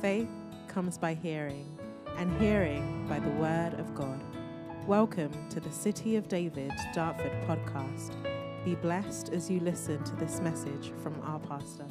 Faith comes by hearing, and hearing by the word of God. Welcome to the City of David Dartford podcast. Be blessed as you listen to this message from our pastor.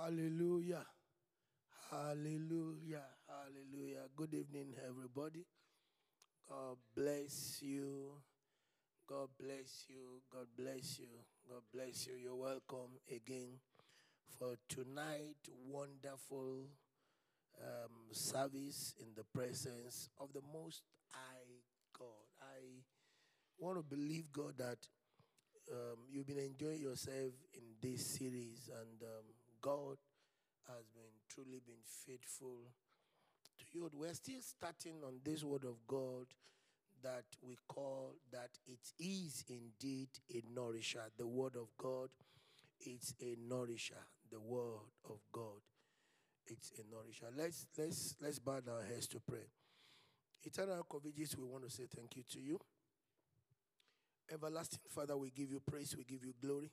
Hallelujah. Hallelujah. Hallelujah. Good evening, everybody. God bless you. God bless you. God bless you. God bless you. You're welcome again for tonight. Wonderful um, service in the presence of the Most High God. I want to believe God that um, you've been enjoying yourself in this series, and um, God has been truly been faithful to you. We're still starting on this Word of God that we call that it is indeed a nourisher. The word of God, it's a nourisher. The word of God, it's a nourisher. Let's let's let's bow our heads to pray. Eternal courageous, we want to say thank you to you. Everlasting Father, we give you praise, we give you glory.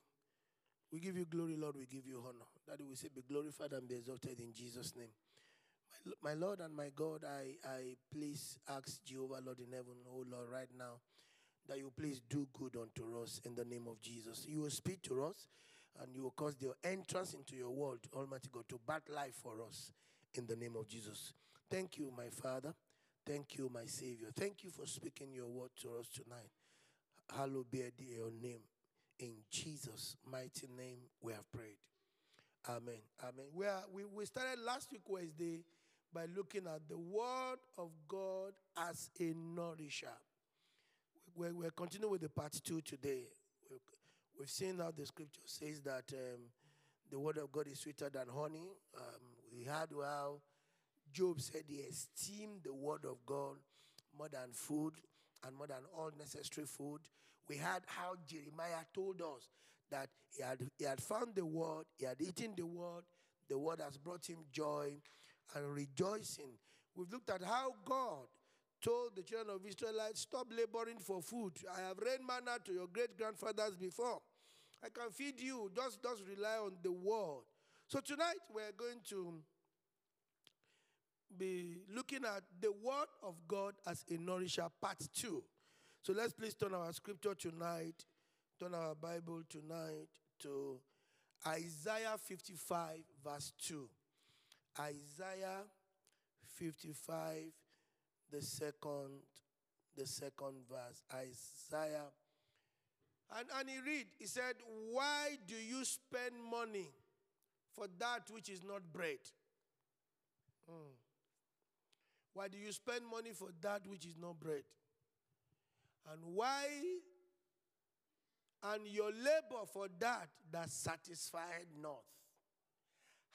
We give you glory, Lord, we give you honor. That we say, be glorified and be exalted in Jesus' name. My, my Lord and my God, I, I please ask Jehovah, Lord in heaven, oh Lord, right now, that you please do good unto us in the name of Jesus. You will speak to us and you will cause the entrance into your world, Almighty God, to bat life for us in the name of Jesus. Thank you, my Father. Thank you, my Savior. Thank you for speaking your word to us tonight. Hallowed be your name. In Jesus' mighty name, we have prayed. Amen. Amen. We, are, we, we started last week, Wednesday, by looking at the Word of God as a nourisher. We're, we're continuing with the part two today. We've seen how the scripture says that um, the Word of God is sweeter than honey. Um, we heard how Job said he esteemed the Word of God more than food and more than all necessary food. We heard how Jeremiah told us that he had, he had found the Word, he had eaten the Word, the Word has brought him joy and rejoicing. We've looked at how God told the children of Israelites, Stop laboring for food. I have rained manna to your great grandfathers before. I can feed you. Just, just rely on the word. So tonight we're going to be looking at the word of God as a nourisher, part two. So let's please turn our scripture tonight, turn our Bible tonight to Isaiah 55, verse 2. Isaiah 55, the second, the second verse. Isaiah. And, and he read, he said, Why do you spend money for that which is not bread? Hmm. Why do you spend money for that which is not bread? And why and your labor for that that satisfied not?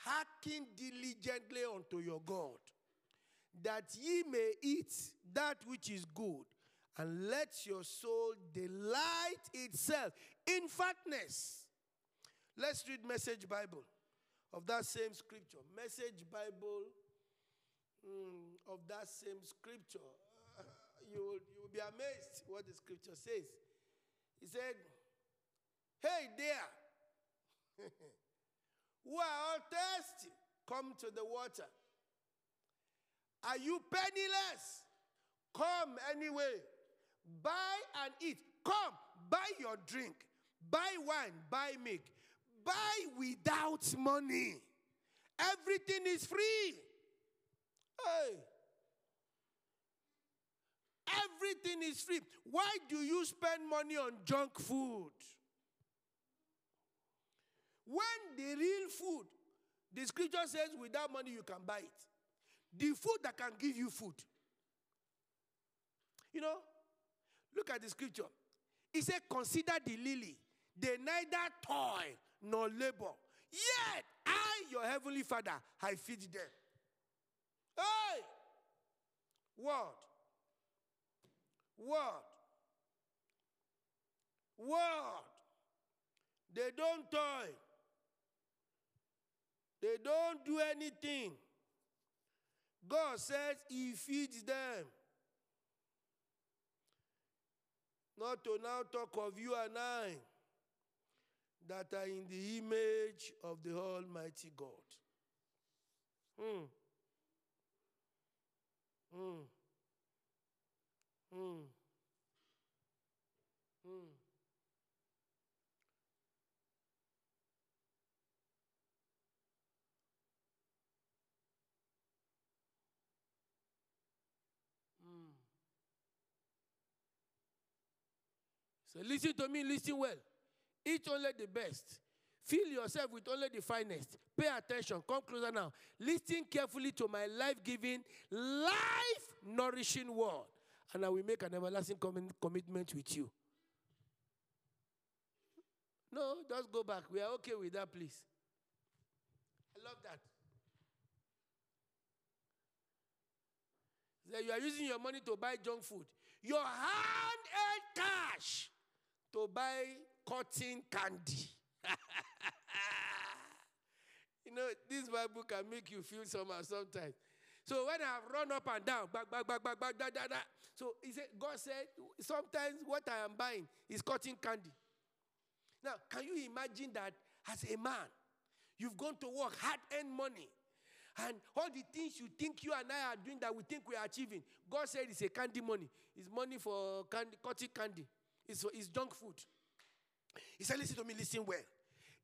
hearken diligently unto your God, that ye may eat that which is good, and let your soul delight itself in fatness. Let's read Message Bible of that same scripture. Message Bible mm, of that same scripture. You, will, you will be amazed what the scripture says. He said, Hey there. who are all thirsty, come to the water. Are you penniless? Come anyway. buy and eat. Come, buy your drink, buy wine, buy milk, buy without money. Everything is free. Hey. Everything is free. Why do you spend money on junk food? When the real food, the scripture says, without money you can buy it. The food that can give you food. You know, look at the scripture. It said, Consider the lily. They neither toil nor labor. Yet I, your heavenly father, I feed them. Hey! What? What? What? They don't toil. They don't do anything. God says He feeds them. Not to now talk of you and I that are in the image of the Almighty God. Hmm. Hmm. Hmm. Hmm. So listen to me, listen well. Eat only the best. Fill yourself with only the finest. Pay attention. Come closer now. Listen carefully to my life giving, life nourishing word. And I will make an everlasting commitment with you. No, just go back. We are okay with that, please. I love that. So you are using your money to buy junk food. Your hand cash to buy cotton candy. you know, this Bible can make you feel somehow sometimes. So when I've run up and down, back, back, back, back, back, da, da, da. So he said, God said, sometimes what I am buying is cotton candy. Now, can you imagine that as a man, you've gone to work, hard earned money, and all the things you think you and I are doing that we think we are achieving, God said it's a candy money. It's money for candy, cotton candy. It's, it's junk food. He said, Listen to me, listen well.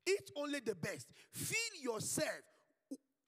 Eat only the best. Fill yourself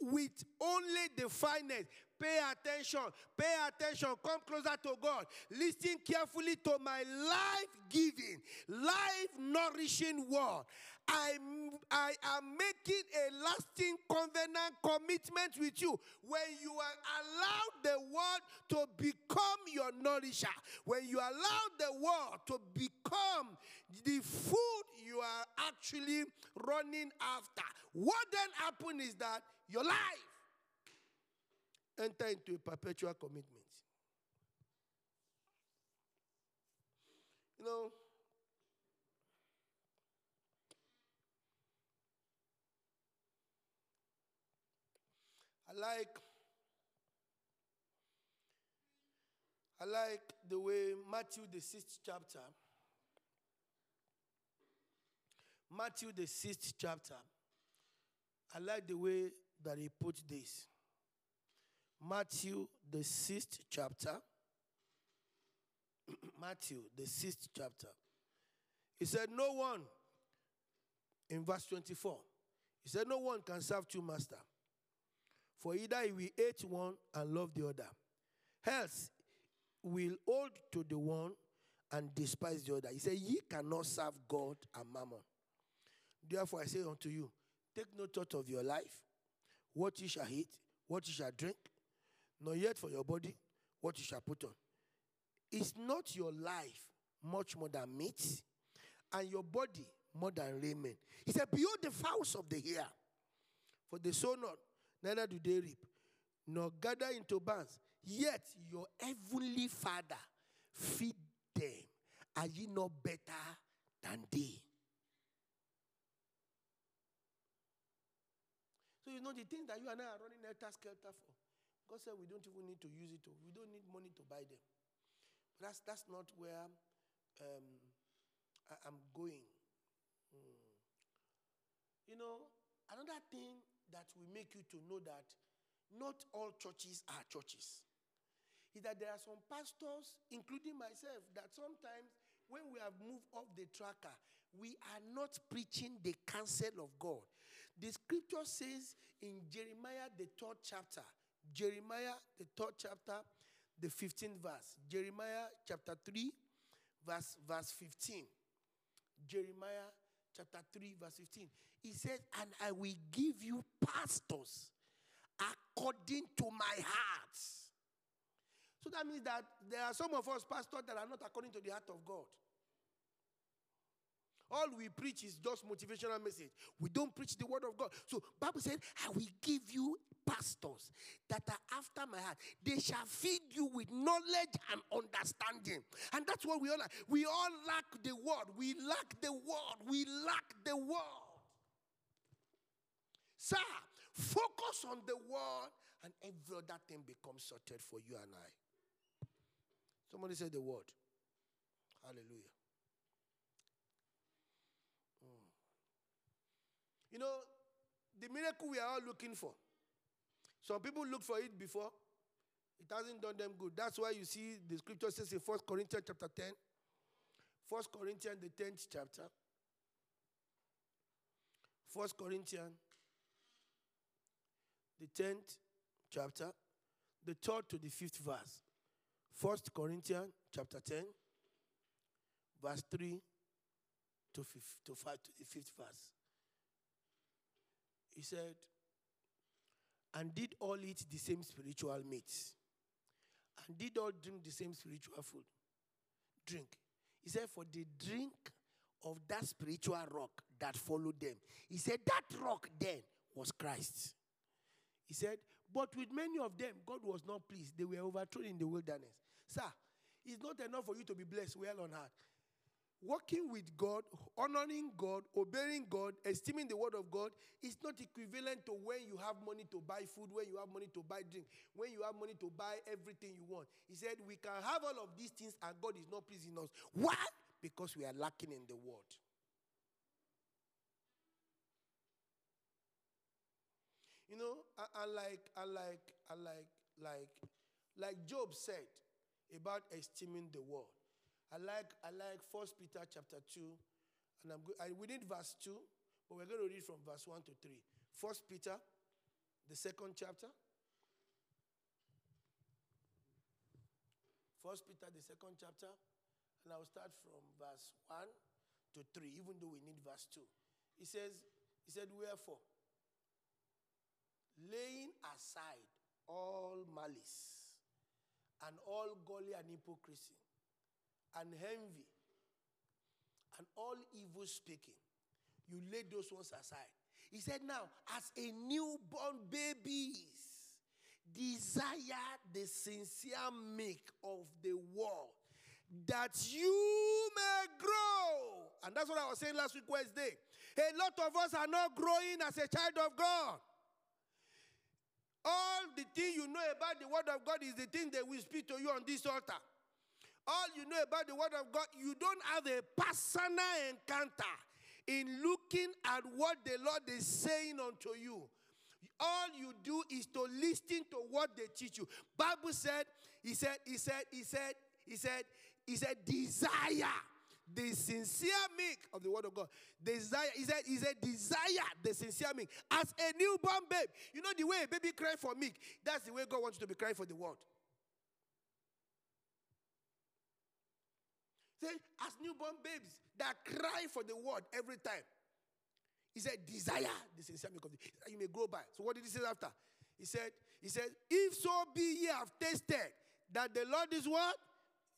with only the finest. Pay attention. Pay attention. Come closer to God. Listen carefully to my life giving, life nourishing word. I'm, I am making a lasting covenant commitment with you when you are allowed the word to become your nourisher, when you allow the word to become the food you are actually running after. What then happens is that your life enter into a perpetual commitment. You know, I like I like the way Matthew the sixth chapter Matthew the sixth chapter I like the way that he put this. Matthew, the sixth chapter. Matthew, the sixth chapter. He said, No one, in verse 24, he said, No one can serve two masters. For either he will hate one and love the other, else will hold to the one and despise the other. He said, Ye cannot serve God and mammon. Therefore, I say unto you, take no thought of your life, what you shall eat, what you shall drink, nor yet for your body, what you shall put on. Is not your life much more than meat, and your body more than raiment? He said, Behold the fowls of the air, for they sow not, neither do they reap, nor gather into barns, yet your heavenly Father feed them. Are ye not better than they? You know, the things that you and I are running helter skelter for, God said we don't even need to use it. We don't need money to buy them. But that's, that's not where um, I, am going. Hmm. You know, another thing that will make you to know that not all churches are churches is that there are some pastors, including myself, that sometimes when we have moved off the tracker, we are not preaching the counsel of God. The scripture says in Jeremiah, the third chapter, Jeremiah, the third chapter, the 15th verse, Jeremiah chapter 3, verse, verse 15. Jeremiah chapter 3, verse 15. He says, And I will give you pastors according to my heart. So that means that there are some of us pastors that are not according to the heart of God. All we preach is just motivational message. We don't preach the word of God. So Bible said, I will give you pastors that are after my heart. They shall feed you with knowledge and understanding. And that's what we all lack. We all lack the word. We lack the word. We lack the word. Sir, focus on the word and every other thing becomes sorted for you and I. Somebody said the word. Hallelujah. You know, the miracle we are all looking for. Some people look for it before. It hasn't done them good. That's why you see the scripture says in 1 Corinthians chapter 10. 1 Corinthians the 10th chapter. 1 Corinthians the 10th chapter, the third to the fifth verse. 1 Corinthians chapter 10, verse 3 to, to 5 to the fifth verse. He said, and did all eat the same spiritual meat, and did all drink the same spiritual food. Drink. He said, for the drink of that spiritual rock that followed them. He said, that rock then was Christ. He said, but with many of them, God was not pleased. They were overthrown in the wilderness. Sir, it's not enough for you to be blessed well on earth working with God, honoring God, obeying God, esteeming the word of God is not equivalent to when you have money to buy food, when you have money to buy drink, when you have money to buy everything you want. He said, We can have all of these things and God is not pleasing us. Why? Because we are lacking in the word. You know, I, like, I like, I like, like, like Job said about esteeming the word. I like I like First Peter chapter two, and I'm go- I, we need verse two, but we're going to read from verse one to three. First Peter, the second chapter. First Peter, the second chapter, and I'll start from verse one to three, even though we need verse two. He says, he said, wherefore, laying aside all malice and all gully and hypocrisy and envy and all evil speaking. You lay those ones aside. He said, Now, as a newborn babies, desire the sincere milk of the word that you may grow. And that's what I was saying last week, Wednesday. A lot of us are not growing as a child of God. All the thing you know about the word of God is the thing that will speak to you on this altar all you know about the Word of God, you don't have a personal encounter in looking at what the Lord is saying unto you. All you do is to listen to what they teach you. Bible said, he said, he said, he said, he said, he said, desire the sincere milk of the word of God. Desire, he said, he said, desire the sincere milk. As a newborn babe, you know the way a baby cry for milk, that's the way God wants you to be crying for the word. Say, as newborn babes that cry for the word every time. He said, desire the sincere milk of the you may grow by. So what did he say after? He said, he said, if so be ye have tasted that the Lord is what?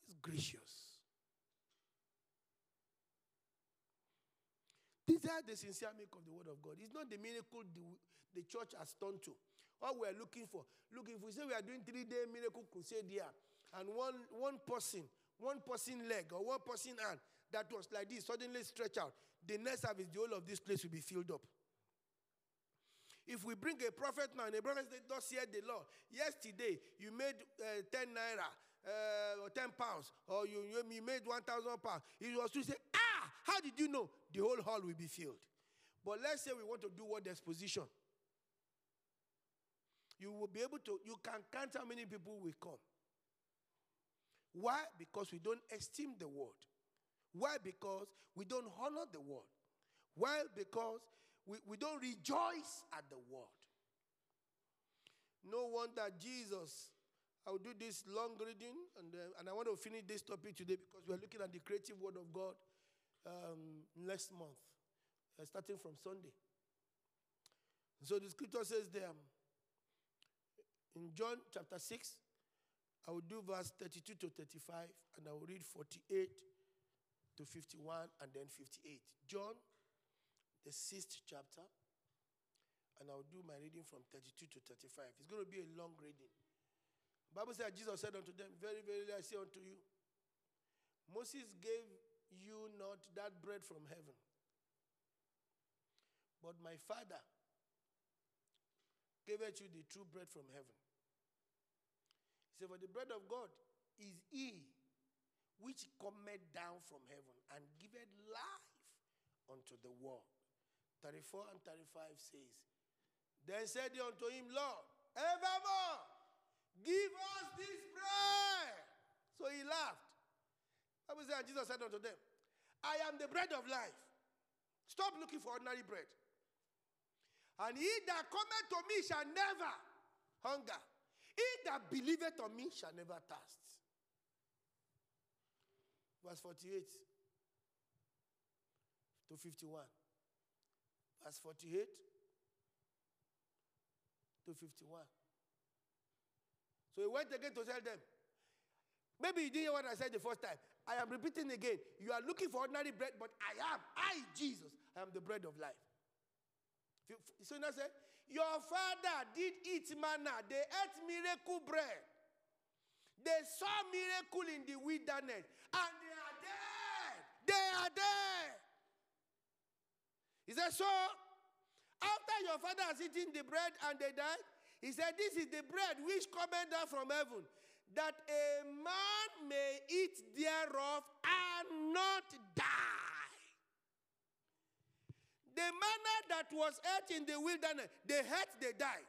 Is gracious. Desire the sincere milk of the word of God. It's not the miracle the, the church has turned to. All we're looking for. Look, if we say we are doing three-day miracle crusade here, and one, one person one person leg or one person hand that was like this suddenly stretch out, the next service, the whole of this place will be filled up. If we bring a prophet now and a prophet says, Thus hear the law. Yesterday, you made uh, 10 naira uh, or 10 pounds, or you, you made 1,000 pounds. He was to say, Ah, how did you know? The whole hall will be filled. But let's say we want to do what exposition. You will be able to, you can count how many people will come. Why? Because we don't esteem the word. Why? Because we don't honor the word. Why? Because we, we don't rejoice at the word. No wonder Jesus, I will do this long reading, and, uh, and I want to finish this topic today because we're looking at the creative word of God um, next month, uh, starting from Sunday. So the scripture says there in John chapter 6, I will do verse 32 to 35, and I will read 48 to 51 and then 58. John, the sixth chapter, and I'll do my reading from 32 to 35. It's going to be a long reading. The Bible says Jesus said unto them, Very, very, I say unto you, Moses gave you not that bread from heaven, but my Father giveth you the true bread from heaven. Said, For the bread of God is he which cometh down from heaven and giveth life unto the world. 34 and 35 says, Then said they unto him, Lord, evermore give us this bread. So he laughed. Says, Jesus said unto them, I am the bread of life. Stop looking for ordinary bread. And he that cometh to me shall never hunger. He that believeth on me shall never thirst. Verse 48 to 51. Verse 48 to 51. So he went again to tell them. Maybe you didn't hear what I said the first time. I am repeating again. You are looking for ordinary bread, but I am, I, Jesus, I am the bread of life. So now say, Your father did eat manna, they ate miracle bread. They saw miracle in the wilderness, and they are dead. They are dead. He said, So, after your father has eaten the bread and they died, he said, This is the bread which cometh down from heaven, that a man may eat thereof and not die. The manna that was ate in the wilderness, they ate, they died.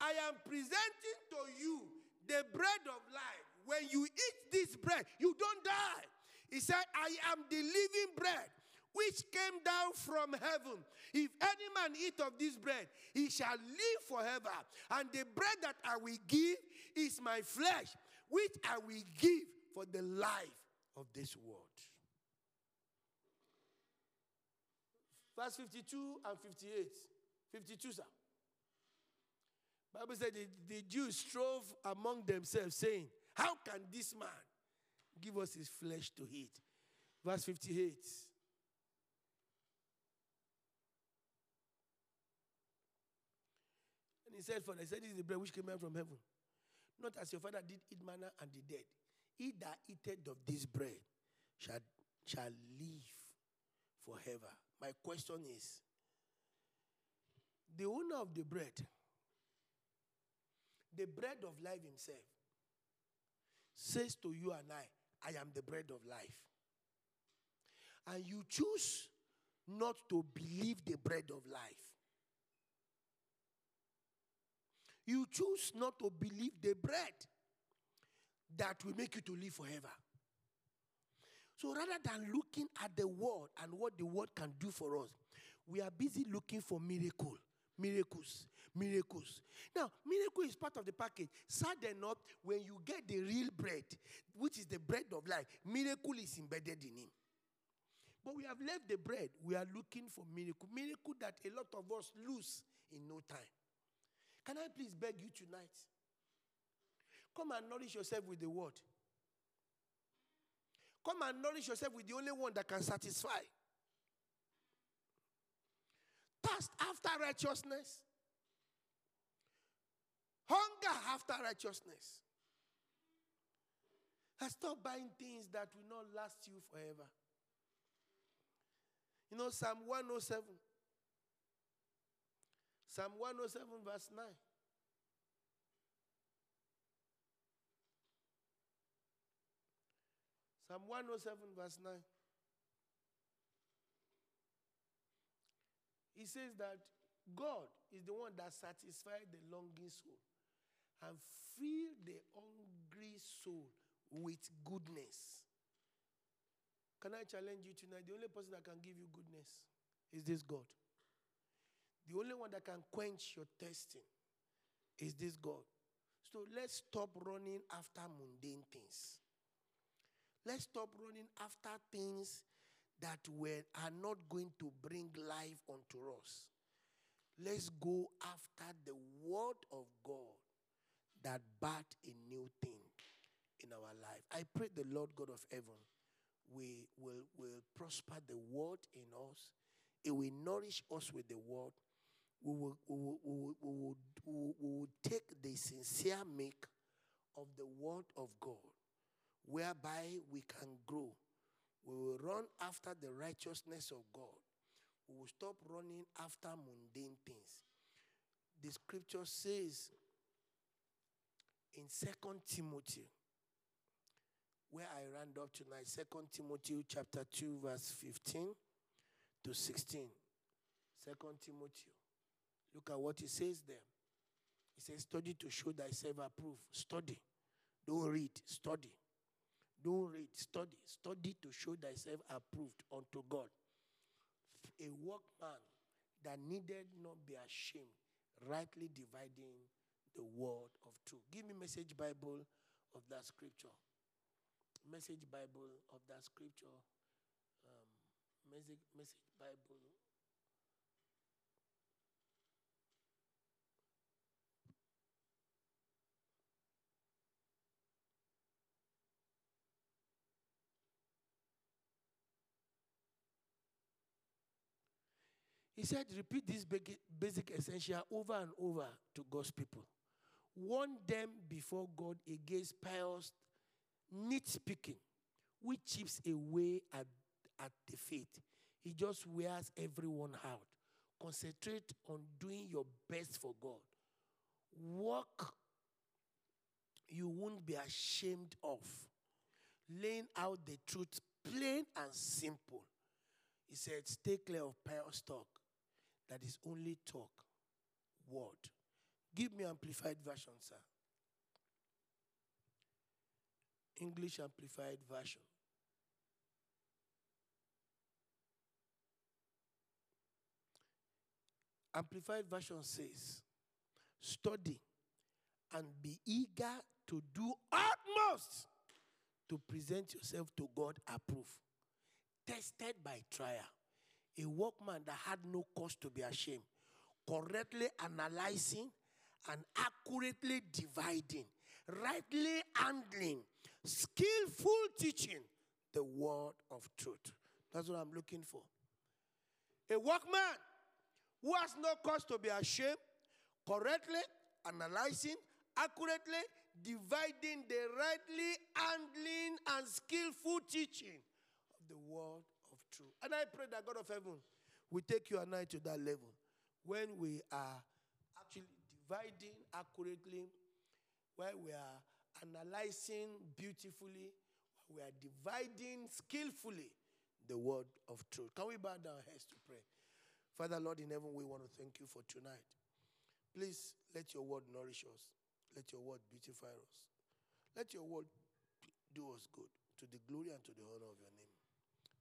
I am presenting to you the bread of life. When you eat this bread, you don't die. He said, I am the living bread which came down from heaven. If any man eat of this bread, he shall live forever. And the bread that I will give is my flesh, which I will give for the life of this world. Verse 52 and 58. 52, sir. Bible said the, the Jews strove among themselves, saying, How can this man give us his flesh to eat? Verse 58. And he said, For I said, This is the bread which came down from heaven. Not as your father did eat manna and the dead. He that eateth of this bread shall, shall live forever. My question is the owner of the bread, the bread of life himself, says to you and I, I am the bread of life. And you choose not to believe the bread of life. You choose not to believe the bread that will make you to live forever. So rather than looking at the word and what the word can do for us, we are busy looking for miracle, miracles, miracles. Now, miracle is part of the package. Sad enough, when you get the real bread, which is the bread of life, miracle is embedded in him. But we have left the bread. We are looking for miracle. Miracle that a lot of us lose in no time. Can I please beg you tonight? Come and nourish yourself with the word. Come and nourish yourself with the only one that can satisfy. Thirst after righteousness. Hunger after righteousness. And stop buying things that will not last you forever. You know, Psalm 107. Psalm 107, verse 9. Psalm 107, verse 9. He says that God is the one that satisfies the longing soul and fill the hungry soul with goodness. Can I challenge you tonight? The only person that can give you goodness is this God. The only one that can quench your testing is this God. So let's stop running after mundane things. Let's stop running after things that were, are not going to bring life unto us. Let's go after the word of God that birth a new thing in our life. I pray the Lord God of heaven we will, will prosper the word in us. It will nourish us with the word. We will, we will, we will, we will, we will take the sincere make of the word of God, whereby we can grow. We will run after the righteousness of God. We will stop running after mundane things. The scripture says in Second Timothy, where I ran up tonight, Second Timothy chapter 2, verse 15 to 16. Second Timothy. Look at what he says there. He says, Study to show thyself approved. Study. Don't read, study. Don't read, study. Study to show thyself approved unto God. A workman that needed not be ashamed, rightly dividing the word of truth. Give me message Bible of that scripture. Message Bible of that scripture. Um, message, message Bible. He said, repeat this basic essential over and over to God's people. Warn them before God against pious nitpicking, which chips away at, at the faith. He just wears everyone out. Concentrate on doing your best for God. Work you won't be ashamed of. Laying out the truth plain and simple. He said, Stay clear of pious talk that is only talk, word. Give me amplified version, sir. English amplified version. Amplified version says, study and be eager to do utmost to present yourself to God approved, tested by trial a workman that had no cause to be ashamed, correctly analyzing and accurately dividing, rightly handling, skillful teaching the word of truth. That's what I'm looking for. A workman who has no cause to be ashamed, correctly analyzing, accurately dividing the rightly handling and skillful teaching of the word And I pray that God of heaven will take you and I to that level when we are actually dividing accurately, where we are analyzing beautifully, we are dividing skillfully the word of truth. Can we bow down our heads to pray? Father, Lord, in heaven, we want to thank you for tonight. Please let your word nourish us. Let your word beautify us. Let your word do us good to the glory and to the honor of your name.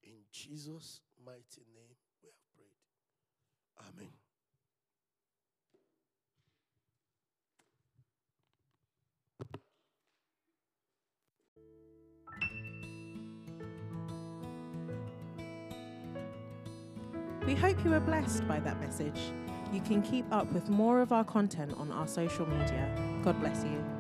In Jesus' mighty name, we have prayed. Amen. We hope you were blessed by that message. You can keep up with more of our content on our social media. God bless you.